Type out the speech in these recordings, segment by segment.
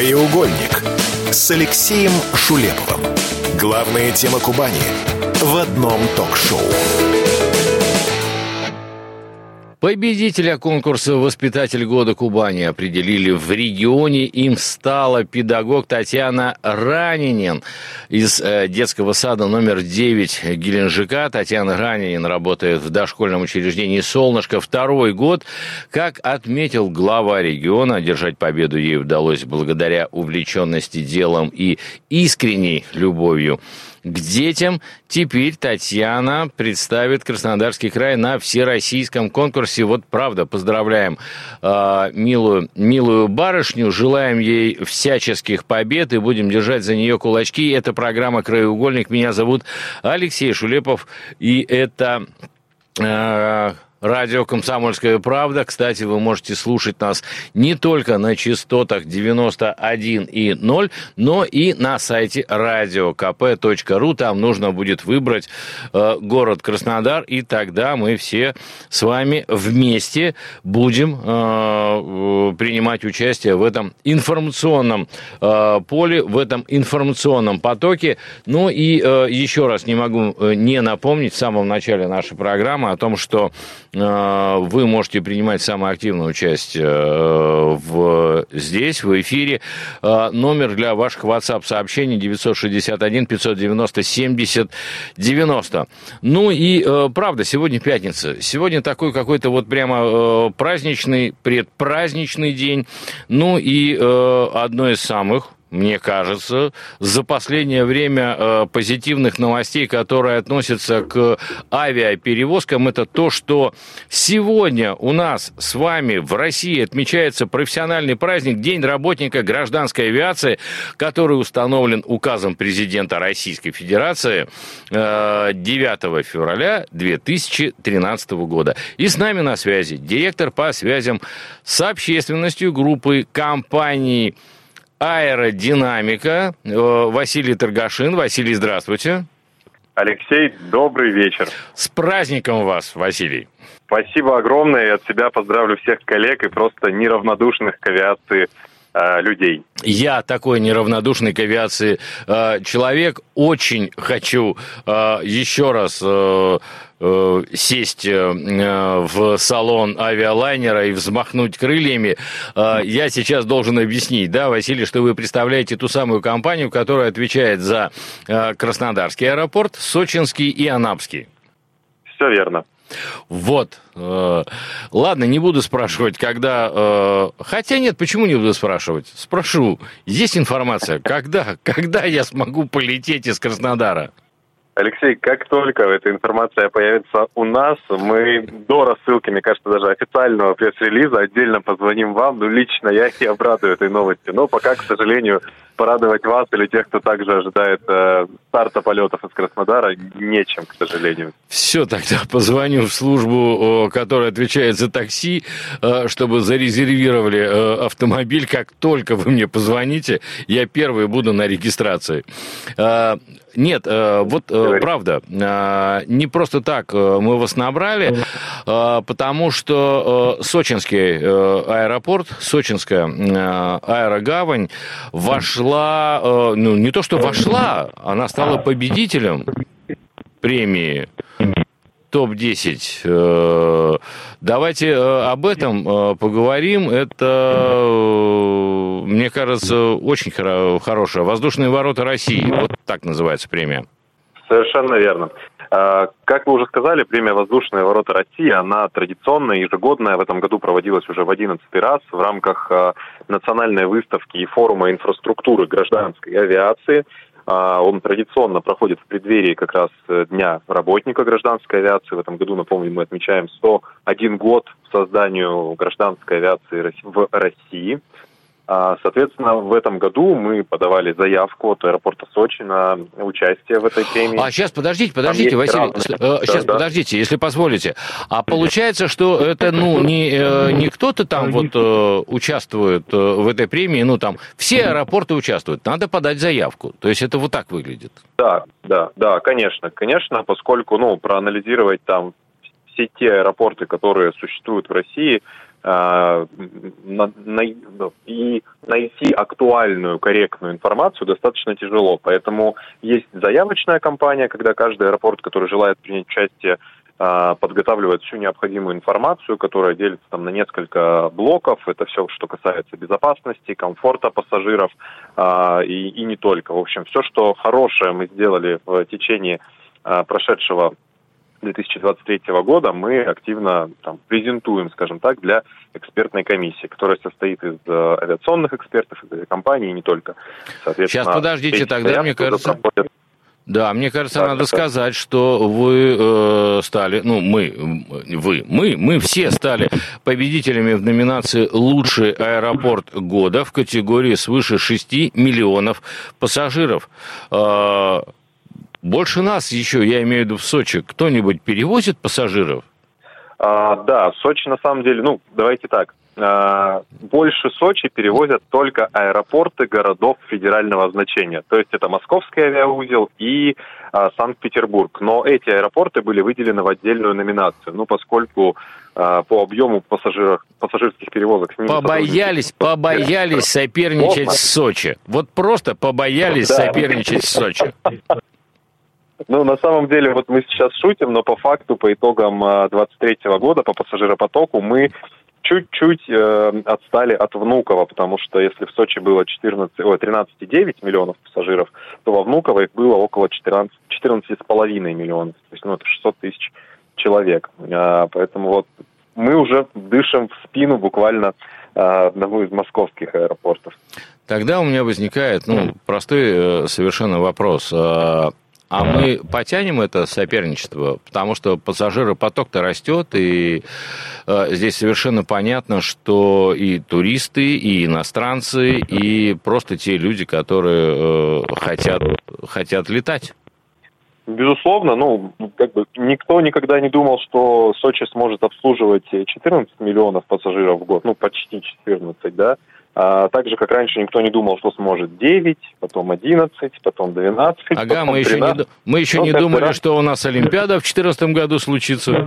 Краеугольник с Алексеем Шулеповым. Главная тема Кубани в одном ток-шоу. Победителя конкурса «Воспитатель года Кубани» определили в регионе. Им стала педагог Татьяна Ранинин из э, детского сада номер 9 Геленджика. Татьяна Ранинин работает в дошкольном учреждении «Солнышко» второй год. Как отметил глава региона, одержать победу ей удалось благодаря увлеченности делом и искренней любовью к детям. Теперь Татьяна представит Краснодарский край на всероссийском конкурсе. Вот правда, поздравляем э, милую, милую барышню, желаем ей всяческих побед и будем держать за нее кулачки. Это программа «Краеугольник». Меня зовут Алексей Шулепов, и это... Э, Радио «Комсомольская правда». Кстати, вы можете слушать нас не только на частотах 91 и 0, но и на сайте radiokp.ru. Там нужно будет выбрать э, город Краснодар, и тогда мы все с вами вместе будем э, принимать участие в этом информационном э, поле, в этом информационном потоке. Ну и э, еще раз не могу э, не напомнить в самом начале нашей программы о том, что Э, вы можете принимать самое активное участие э, в, здесь, в эфире. Э, номер для ваших WhatsApp-сообщений 961 590 70 90. Ну и, правда, сегодня пятница. Сегодня такой какой-то вот прямо праздничный, предпраздничный день. Ну и одно из самых мне кажется, за последнее время э, позитивных новостей, которые относятся к авиаперевозкам, это то, что сегодня у нас с вами в России отмечается профессиональный праздник День работника гражданской авиации, который установлен указом президента Российской Федерации э, 9 февраля 2013 года. И с нами на связи директор по связям с общественностью группы компании аэродинамика. Э, Василий Торгашин. Василий, здравствуйте. Алексей, добрый вечер. С праздником вас, Василий. Спасибо огромное. Я от себя поздравлю всех коллег и просто неравнодушных к авиации людей. Я такой неравнодушный к авиации э, человек. Очень хочу э, еще раз э, э, сесть э, в салон авиалайнера и взмахнуть крыльями. Э, я сейчас должен объяснить, да, Василий, что вы представляете ту самую компанию, которая отвечает за э, Краснодарский аэропорт, Сочинский и Анапский. Все верно. Вот. Э, ладно, не буду спрашивать, когда... Э, хотя нет, почему не буду спрашивать? Спрошу. Есть информация, когда, когда я смогу полететь из Краснодара? Алексей, как только эта информация появится у нас, мы до рассылки, мне кажется, даже официального пресс-релиза отдельно позвоним вам. Ну, лично я и обрадую этой новости. Но пока, к сожалению, порадовать вас или тех, кто также ожидает э, старта полетов из Краснодара, нечем, к сожалению. Все, тогда позвоню в службу, которая отвечает за такси, э, чтобы зарезервировали э, автомобиль. Как только вы мне позвоните, я первый буду на регистрации. Э, нет, вот правда, не просто так мы вас набрали, потому что Сочинский аэропорт, Сочинская аэрогавань вошла э, ну не то что вошла, она стала победителем премии топ-10. Э, давайте э, об этом поговорим. Это, мне кажется, очень хорошая. Воздушные ворота России. Вот так называется премия. Совершенно верно. Как вы уже сказали, премия «Воздушные ворота России», она традиционная, ежегодная. В этом году проводилась уже в одиннадцатый раз в рамках национальной выставки и форума инфраструктуры гражданской авиации. А, он традиционно проходит в преддверии как раз э, Дня работника гражданской авиации. В этом году, напомню, мы отмечаем 101 год созданию гражданской авиации в России. А, соответственно, в этом году мы подавали заявку от аэропорта Сочи на участие в этой премии. А сейчас, подождите, подождите, Василий, разные... сейчас, да, подождите, если позволите. А получается, что это, ну, не, э, не кто-то там вот э, участвует э, в этой премии, ну, там, все аэропорты участвуют, надо подать заявку. То есть это вот так выглядит. Да, да, да, конечно, конечно, поскольку, ну, проанализировать там все те аэропорты, которые существуют в России, и найти актуальную, корректную информацию достаточно тяжело. Поэтому есть заявочная кампания, когда каждый аэропорт, который желает принять участие, а, подготавливает всю необходимую информацию, которая делится там на несколько блоков. Это все, что касается безопасности, комфорта пассажиров а, и, и не только. В общем, все, что хорошее мы сделали в течение прошедшего 2023 года мы активно там, презентуем, скажем так, для экспертной комиссии, которая состоит из э, авиационных экспертов, из авиакомпаний и не только. Сейчас подождите, тогда, мне кажется... Проходят... Да, мне кажется, да, надо да. сказать, что вы э, стали, ну, мы, вы, мы, мы все стали победителями в номинации «Лучший аэропорт года» в категории свыше 6 миллионов пассажиров. Э, больше нас еще, я имею в виду в Сочи, кто-нибудь перевозит пассажиров? А, да, Сочи на самом деле, ну, давайте так. А, больше Сочи перевозят только аэропорты городов федерального значения. То есть это Московский авиаузел и а, Санкт-Петербург. Но эти аэропорты были выделены в отдельную номинацию. Ну, поскольку а, по объему пассажиров, пассажирских перевозок... Побоялись, побоялись соперничать с Сочи. Вот просто побоялись да. соперничать с Сочи. Ну, на самом деле, вот мы сейчас шутим, но по факту, по итогам 23 а, года по пассажиропотоку мы чуть-чуть э, отстали от Внуково, потому что если в Сочи было 14, ой, 13,9 миллионов пассажиров, то во Внуково их было около 14, 14,5 миллионов. То есть, ну, это 600 тысяч человек. А, поэтому вот мы уже дышим в спину буквально а, одного из московских аэропортов. Тогда у меня возникает ну, простой э, совершенно вопрос. А, мы потянем это соперничество, потому что пассажиропоток-то растет, и э, здесь совершенно понятно, что и туристы, и иностранцы, и просто те люди, которые э, хотят, хотят летать. Безусловно, ну, как бы никто никогда не думал, что Сочи сможет обслуживать 14 миллионов пассажиров в год, ну, почти 14, да. А, так же, как раньше, никто не думал, что сможет 9, потом 11, потом 12. Ага, потом мы еще 13. не, мы еще не думали, раз... что у нас Олимпиада в 2014 году случится.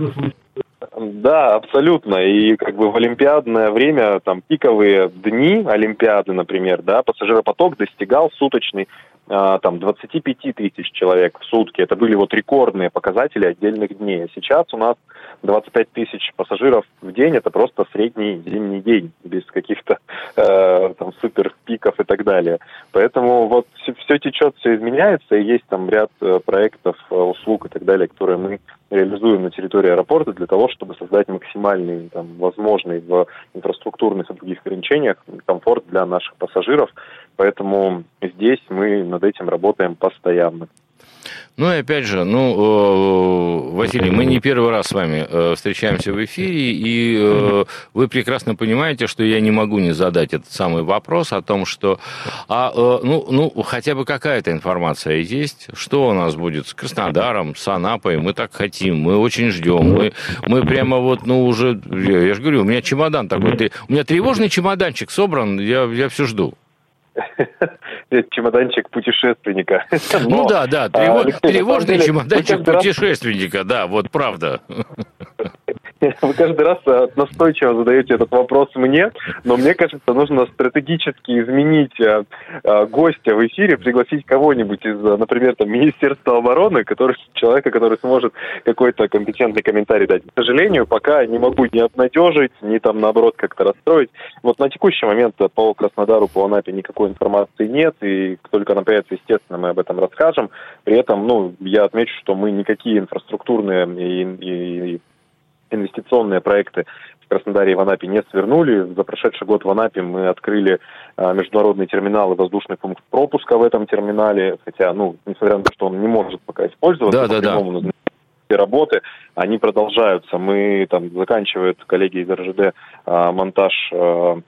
Да, абсолютно. И как бы в олимпиадное время, там, пиковые дни Олимпиады, например, да, пассажиропоток достигал суточный а, там 25 тысяч человек в сутки. Это были вот рекордные показатели отдельных дней. А сейчас у нас 25 тысяч пассажиров в день. Это просто средний зимний день без каких-то э, там супер пиков и так далее. Поэтому вот все, все течет, все изменяется, и есть там ряд э, проектов, э, услуг и так далее, которые мы реализуем на территории аэропорта для того, чтобы создать максимальный, там, возможный в инфраструктурных и других ограничениях комфорт для наших пассажиров. Поэтому здесь мы над этим работаем постоянно. Ну и опять же, ну, э, Василий, мы не первый раз с вами э, встречаемся в эфире, и э, вы прекрасно понимаете, что я не могу не задать этот самый вопрос о том, что, а, ну, ну, хотя бы какая-то информация есть, что у нас будет с Краснодаром, с Анапой, мы так хотим, мы очень ждем, мы, мы прямо вот, ну, уже, я, я же говорю, у меня чемодан такой, у меня тревожный чемоданчик собран, я, я все жду. Чемоданчик путешественника. Ну да, да, тревожный чемоданчик путешественника, да, вот правда. Вы каждый раз э, настойчиво задаете этот вопрос мне, но мне кажется, нужно стратегически изменить э, э, гостя в эфире, пригласить кого-нибудь из, например, там, Министерства обороны, который, человека, который сможет какой-то компетентный комментарий дать. К сожалению, пока не могу ни обнадежить, ни там, наоборот, как-то расстроить. Вот на текущий момент по Краснодару, по Анапе никакой информации нет, и только она появится, естественно, мы об этом расскажем. При этом, ну, я отмечу, что мы никакие инфраструктурные и, и, и инвестиционные проекты в Краснодаре и в Анапе не свернули. За прошедший год в Анапе мы открыли а, международный терминал и воздушный пункт пропуска в этом терминале, хотя, ну, несмотря на то, что он не может пока использоваться, да, да, да. работы, они продолжаются. Мы там заканчивают коллеги из РЖД а, монтаж а,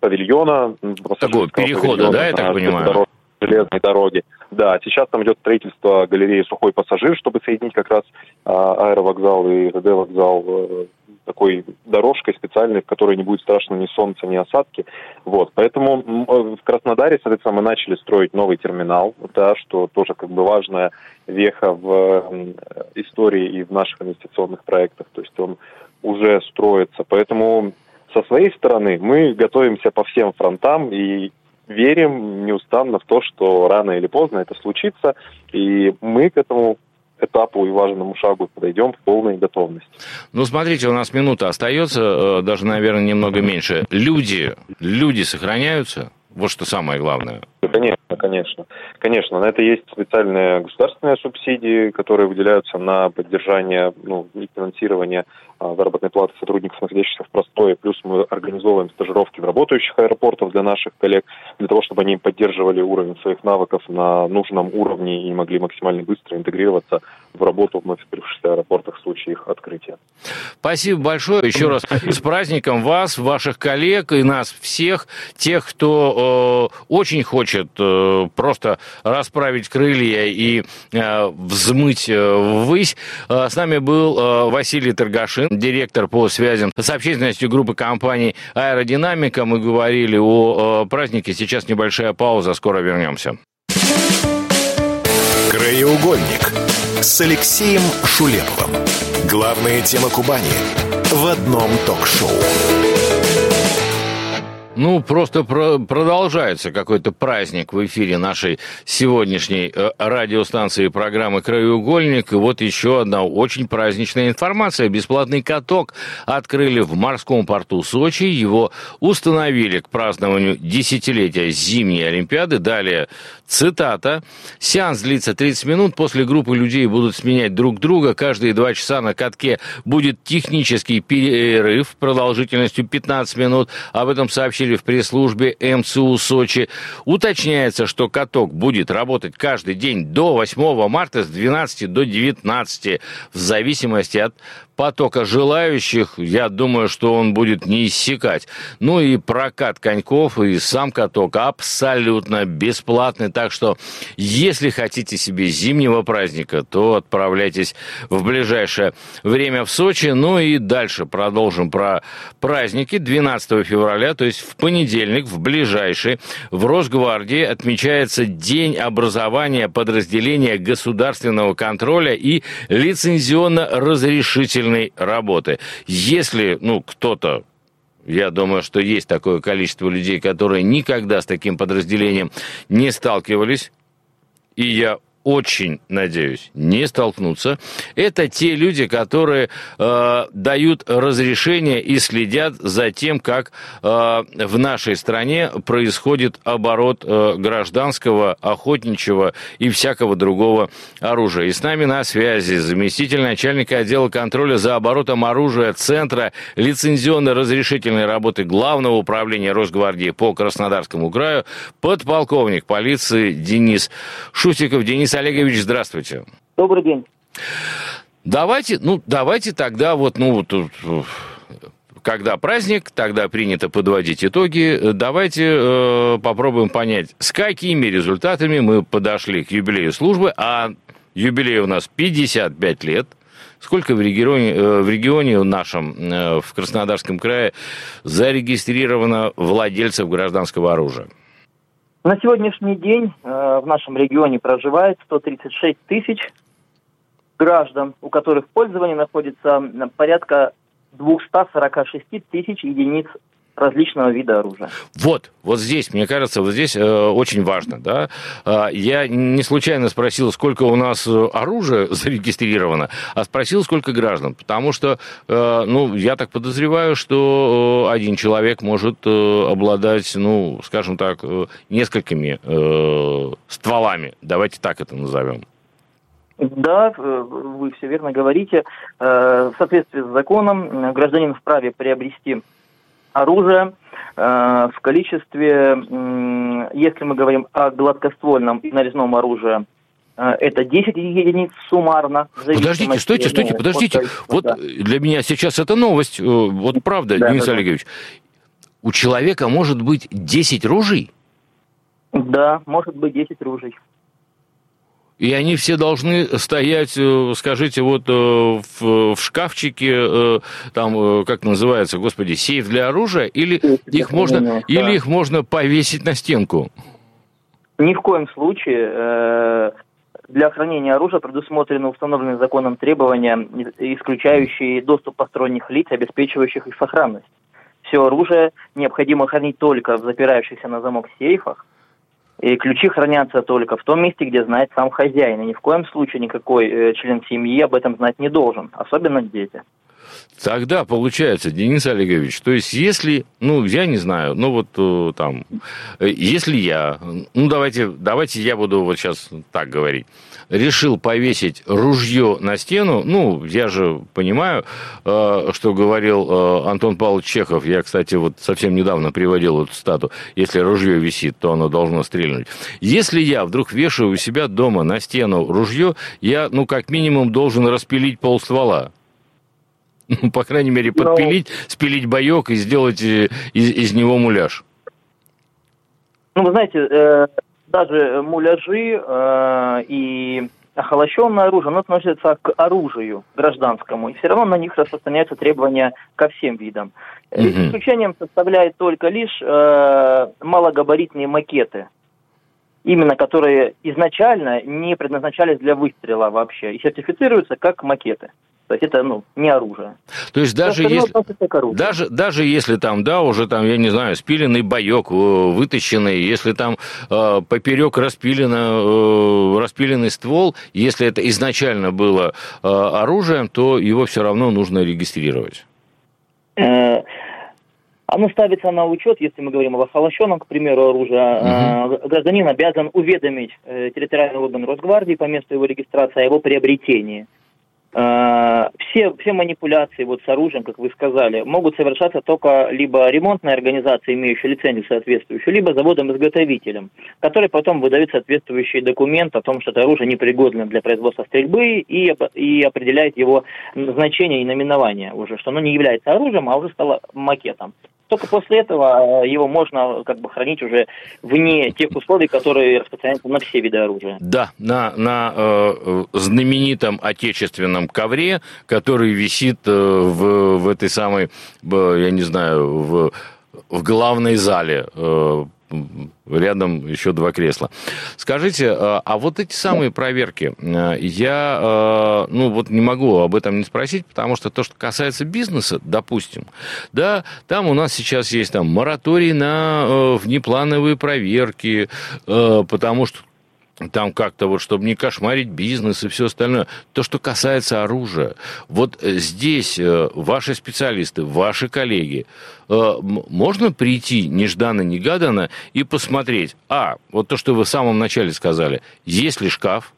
павильона. Такого перехода, да, я так понимаю? Железной дороги. Да, сейчас там идет строительство галереи «Сухой пассажир», чтобы соединить как раз а, аэровокзал и РД-вокзал э, такой дорожкой специальной, в которой не будет страшно ни солнца, ни осадки. Вот, поэтому э, в Краснодаре, соответственно, мы начали строить новый терминал, да, что тоже как бы важная веха в истории и в наших инвестиционных проектах. То есть он уже строится. Поэтому со своей стороны мы готовимся по всем фронтам и верим неустанно в то, что рано или поздно это случится, и мы к этому этапу и важному шагу подойдем в полной готовности. Ну, смотрите, у нас минута остается, э, даже, наверное, немного меньше. Люди, люди сохраняются? Вот что самое главное. Конечно, конечно. Конечно, на это есть специальные государственные субсидии, которые выделяются на поддержание ну, и финансирование а, заработной платы сотрудников, находящихся в простое. Плюс мы организовываем стажировки в работающих аэропортах для наших коллег, для того, чтобы они поддерживали уровень своих навыков на нужном уровне и могли максимально быстро интегрироваться в работу в вновь открывшихся аэропортах в случае их открытия. Спасибо большое. Еще раз с праздником вас, ваших коллег и нас всех, тех, кто э, очень хочет э, просто расправить крылья и э, взмыть э, ввысь. С нами был Василий Торгашин, директор по связям с общественностью группы компаний «Аэродинамика». Мы говорили о празднике. Сейчас небольшая пауза, скоро вернемся. Краеугольник с Алексеем Шулеповым. Главная тема Кубани в одном ток-шоу. Ну, просто про продолжается какой-то праздник в эфире нашей сегодняшней э, радиостанции программы «Краеугольник». И вот еще одна очень праздничная информация. Бесплатный каток открыли в морском порту Сочи. Его установили к празднованию десятилетия зимней Олимпиады. Далее цитата. «Сеанс длится 30 минут. После группы людей будут сменять друг друга. Каждые два часа на катке будет технический перерыв продолжительностью 15 минут. Об этом сообщили сообщили в пресс-службе МЦУ Сочи. Уточняется, что каток будет работать каждый день до 8 марта с 12 до 19 в зависимости от потока желающих, я думаю, что он будет не иссякать. Ну и прокат коньков и сам каток абсолютно бесплатный. Так что, если хотите себе зимнего праздника, то отправляйтесь в ближайшее время в Сочи. Ну и дальше продолжим про праздники. 12 февраля, то есть в понедельник, в ближайший, в Росгвардии отмечается День образования подразделения государственного контроля и лицензионно-разрешительного дополнительной работы. Если, ну, кто-то я думаю, что есть такое количество людей, которые никогда с таким подразделением не сталкивались. И я очень надеюсь, не столкнуться, это те люди, которые э, дают разрешение и следят за тем, как э, в нашей стране происходит оборот э, гражданского, охотничьего и всякого другого оружия. И с нами на связи заместитель начальника отдела контроля за оборотом оружия Центра лицензионно-разрешительной работы Главного управления Росгвардии по Краснодарскому краю, подполковник полиции Денис Шустиков. Денис Денис Олегович, здравствуйте. Добрый день. Давайте, ну, давайте тогда вот, ну, вот, когда праздник, тогда принято подводить итоги. Давайте э, попробуем понять, с какими результатами мы подошли к юбилею службы, а юбилей у нас 55 лет. Сколько в регионе, э, в регионе нашем, э, в Краснодарском крае, зарегистрировано владельцев гражданского оружия? На сегодняшний день э, в нашем регионе проживает 136 тысяч граждан, у которых в пользовании находится порядка 246 тысяч единиц различного вида оружия. Вот, вот здесь, мне кажется, вот здесь э, очень важно, да. Э, я не случайно спросил, сколько у нас э, оружия зарегистрировано, а спросил, сколько граждан, потому что, э, ну, я так подозреваю, что э, один человек может э, обладать, ну, скажем так, э, несколькими э, стволами. Давайте так это назовем. Да, э, вы все верно говорите. В соответствии с законом гражданин вправе приобрести оружие э, в количестве, если мы говорим о гладкоствольном и нарезном оружии, э, это 10 единиц суммарно. Подождите, стойте, стойте, подождите. Вот да. для меня сейчас это новость. Э, вот правда, да, Денис да, Олегович. У человека может быть 10 ружей? Да, может быть 10 ружей и они все должны стоять, э, скажите, вот э, в, в шкафчике, э, там, как называется, господи, сейф для оружия, или их можно, да. или их можно повесить на стенку? Ни в коем случае для хранения оружия предусмотрены установленные законом требования, исключающие доступ посторонних лиц, обеспечивающих их сохранность. все оружие необходимо хранить только в запирающихся на замок сейфах, и ключи хранятся только в том месте, где знает сам хозяин. И ни в коем случае никакой э, член семьи об этом знать не должен, особенно дети. Тогда получается, Денис Олегович, то есть если, ну, я не знаю, ну вот э, там, э, если я, ну давайте, давайте я буду вот сейчас так говорить, решил повесить ружье на стену, ну, я же понимаю, э, что говорил Антон Павлович Чехов, я, кстати, вот совсем недавно приводил эту стату, если ружье висит, то оно должно стрельнуть. Если я вдруг вешаю у себя дома на стену ружье, я, ну, как минимум должен распилить пол ствола. Ну, по крайней мере, ну, подпилить, Но... спилить боек и сделать э, из, из него муляж. Ну, вы знаете, э, даже муляжи э, и охолощенное оружие, оно относится к оружию гражданскому, и все равно на них распространяются требования ко всем видам. Угу. Исключением составляет только лишь э, малогабаритные макеты, именно которые изначально не предназначались для выстрела вообще, и сертифицируются как макеты. То есть это ну, не оружие. То есть даже если, даже, даже если там, да, уже там, я не знаю, спиленный боек, вытащенный, если там э, поперек распилено, э, распиленный ствол, если это изначально было э, оружием, то его все равно нужно регистрировать. Э, оно ставится на учет, если мы говорим о охолощенном, к примеру, оружия. Угу. Гражданин обязан уведомить э, территориальный орган Росгвардии по месту его регистрации о его приобретении. Э, все, все манипуляции вот с оружием, как вы сказали, могут совершаться только либо ремонтной организацией, имеющей лицензию соответствующую, либо заводом-изготовителем, который потом выдает соответствующий документ о том, что это оружие непригодно для производства стрельбы и, и определяет его значение и наименование уже, что оно не является оружием, а уже стало макетом только после этого э, его можно как бы хранить уже вне тех условий, которые распространяются на все виды оружия. Да, на, на э, знаменитом отечественном ковре, который висит э, в, в этой самой, я не знаю, в, в главной зале э, рядом еще два кресла. Скажите, а, а вот эти самые проверки, э, я, э, ну вот не могу об этом не спросить, потому что то, что касается бизнеса, допустим, да, там у нас сейчас есть там мораторий на э, внеплановые проверки, потому что там как-то вот, чтобы не кошмарить бизнес и все остальное. То, что касается оружия. Вот э, здесь э, ваши специалисты, ваши коллеги, э, можно прийти нежданно-негаданно и посмотреть, а, вот то, что вы в самом начале сказали, есть ли шкаф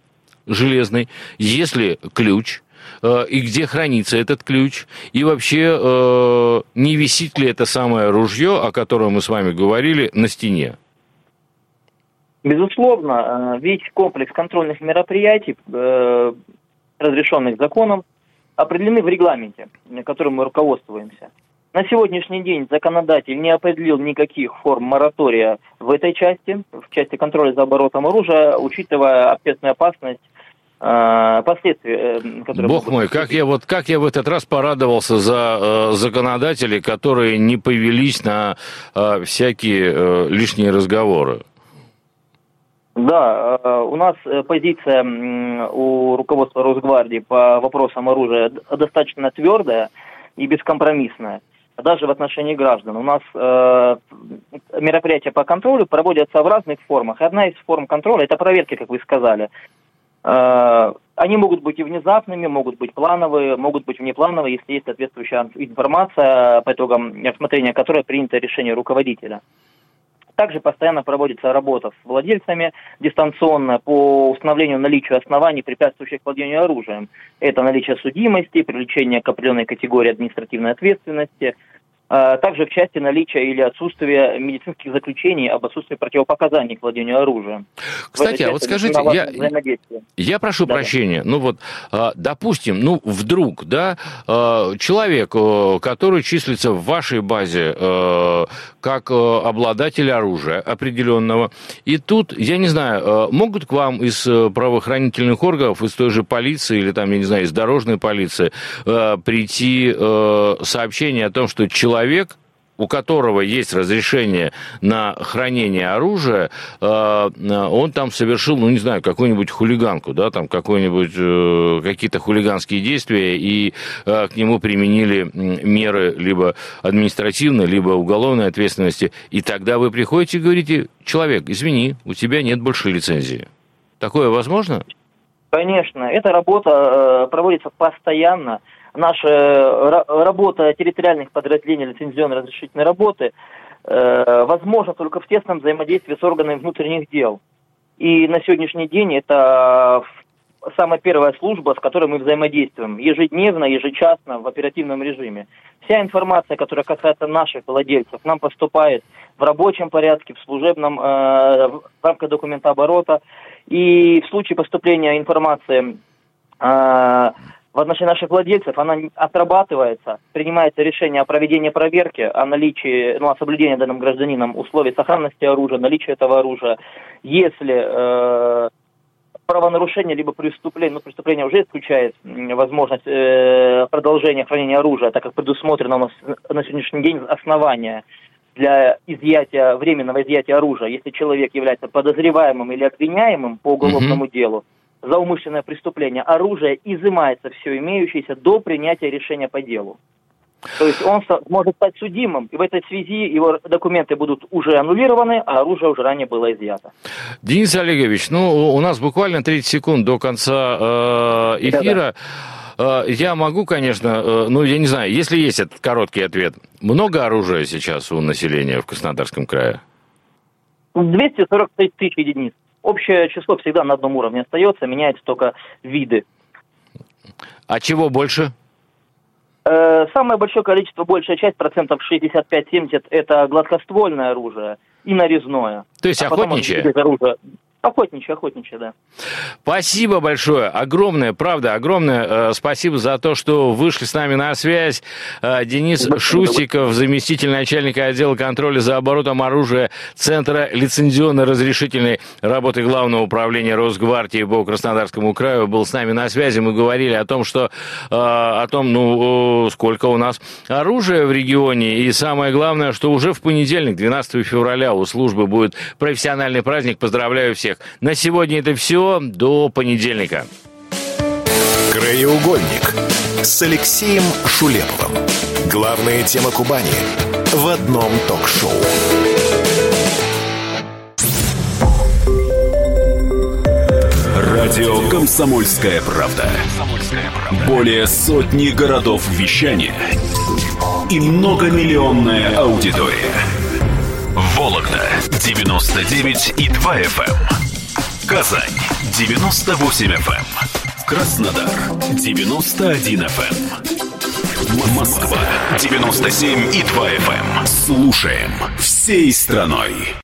железный, есть ли ключ, и где хранится этот ключ, и вообще не висит ли это самое ружье, о котором мы с вами говорили, на стене. Безусловно, э, весь комплекс контрольных мероприятий, э, разрешенных законом, определены в регламенте, которым мы руководствуемся. На сегодняшний день законодатель не определил никаких форм моратория в этой части, в части контроля за оборотом оружия, учитывая общественную опасность э, последствия, которые... Бог мой, как я вот как я в этот раз порадовался за э, законодателей, которые не повелись на э, всякие э, лишние разговоры. Да, э, у нас э, позиция у руководства Росгвардии по вопросам оружия достаточно твердая и бескомпромиссная, даже в отношении граждан. У нас э, мероприятия по контролю проводятся в разных формах. Одна из форм контроля – это проверки, как вы сказали. Они могут быть и внезапными, могут быть плановые, могут быть внеплановые, если есть соответствующая информация по итогам рассмотрения которой принято решение руководителя. Также постоянно проводится работа с владельцами дистанционно по установлению наличия оснований, препятствующих владению оружием. Это наличие судимости, привлечение к определенной категории административной ответственности – также в части наличия или отсутствия медицинских заключений об отсутствии противопоказаний к владению оружием. Кстати, а вот скажите, я, я прошу да, прощения, ну вот, а, допустим, ну вдруг, да, а, человек, который числится в вашей базе как обладатель оружия определенного, и тут, я не знаю, могут к вам из правоохранительных органов, из той же полиции или там, я не знаю, из дорожной полиции прийти сообщение о том, что человек человек у которого есть разрешение на хранение оружия, э, он там совершил, ну, не знаю, какую-нибудь хулиганку, да, там какой-нибудь, э, какие-то хулиганские действия, и э, к нему применили меры либо административной, либо уголовной ответственности, и тогда вы приходите и говорите, человек, извини, у тебя нет больше лицензии. Такое возможно? Конечно, эта работа проводится постоянно наша работа территориальных подразделений лицензионной разрешительной работы э, возможна только в тесном взаимодействии с органами внутренних дел. И на сегодняшний день это самая первая служба, с которой мы взаимодействуем ежедневно, ежечасно, в оперативном режиме. Вся информация, которая касается наших владельцев, нам поступает в рабочем порядке, в служебном, э, в рамках документа оборота. И в случае поступления информации э, в отношении наших владельцев, она отрабатывается, принимается решение о проведении проверки, о наличии, ну, о соблюдении данным гражданином условий сохранности оружия, наличия этого оружия. Если э, правонарушение либо преступление, ну, преступление уже исключает возможность э, продолжения хранения оружия, так как предусмотрено у нас на сегодняшний день основания для изъятия, временного изъятия оружия, если человек является подозреваемым или обвиняемым по уголовному mm-hmm. делу, за умышленное преступление, оружие изымается все имеющееся до принятия решения по делу. То есть он может стать судимым, и в этой связи его документы будут уже аннулированы, а оружие уже ранее было изъято. Денис Олегович, ну, у нас буквально 30 секунд до конца э, эфира. Да-да. Э, я могу, конечно, э, ну, я не знаю, если есть этот короткий ответ, много оружия сейчас у населения в Краснодарском крае? 243 тысяч единиц общее число всегда на одном уровне остается, меняются только виды. А чего больше? Э, самое большое количество, большая часть, процентов 65-70, это гладкоствольное оружие и нарезное. То есть а охотничье? Оружие. Охотничьи, охотничьи, да. Спасибо большое, огромное, правда, огромное э, спасибо за то, что вышли с нами на связь. Э, Денис спасибо. Шустиков, заместитель начальника отдела контроля за оборотом оружия Центра лицензионно-разрешительной работы Главного управления Росгвардии по Краснодарскому краю, был с нами на связи. Мы говорили о том, что, э, о том, ну, сколько у нас оружия в регионе, и самое главное, что уже в понедельник, 12 февраля, у службы будет профессиональный праздник. Поздравляю всех всех. На сегодня это все. До понедельника. Краеугольник с Алексеем Шулеповым. Главная тема Кубани в одном ток-шоу. Радио «Комсомольская правда». Более сотни городов вещания и многомиллионная аудитория. Вологда 99 и 2 FM. Эм. Казань 98 FM. Эм. Краснодар 91 FM. Эм. Москва 97 и 2 FM. Слушаем всей страной.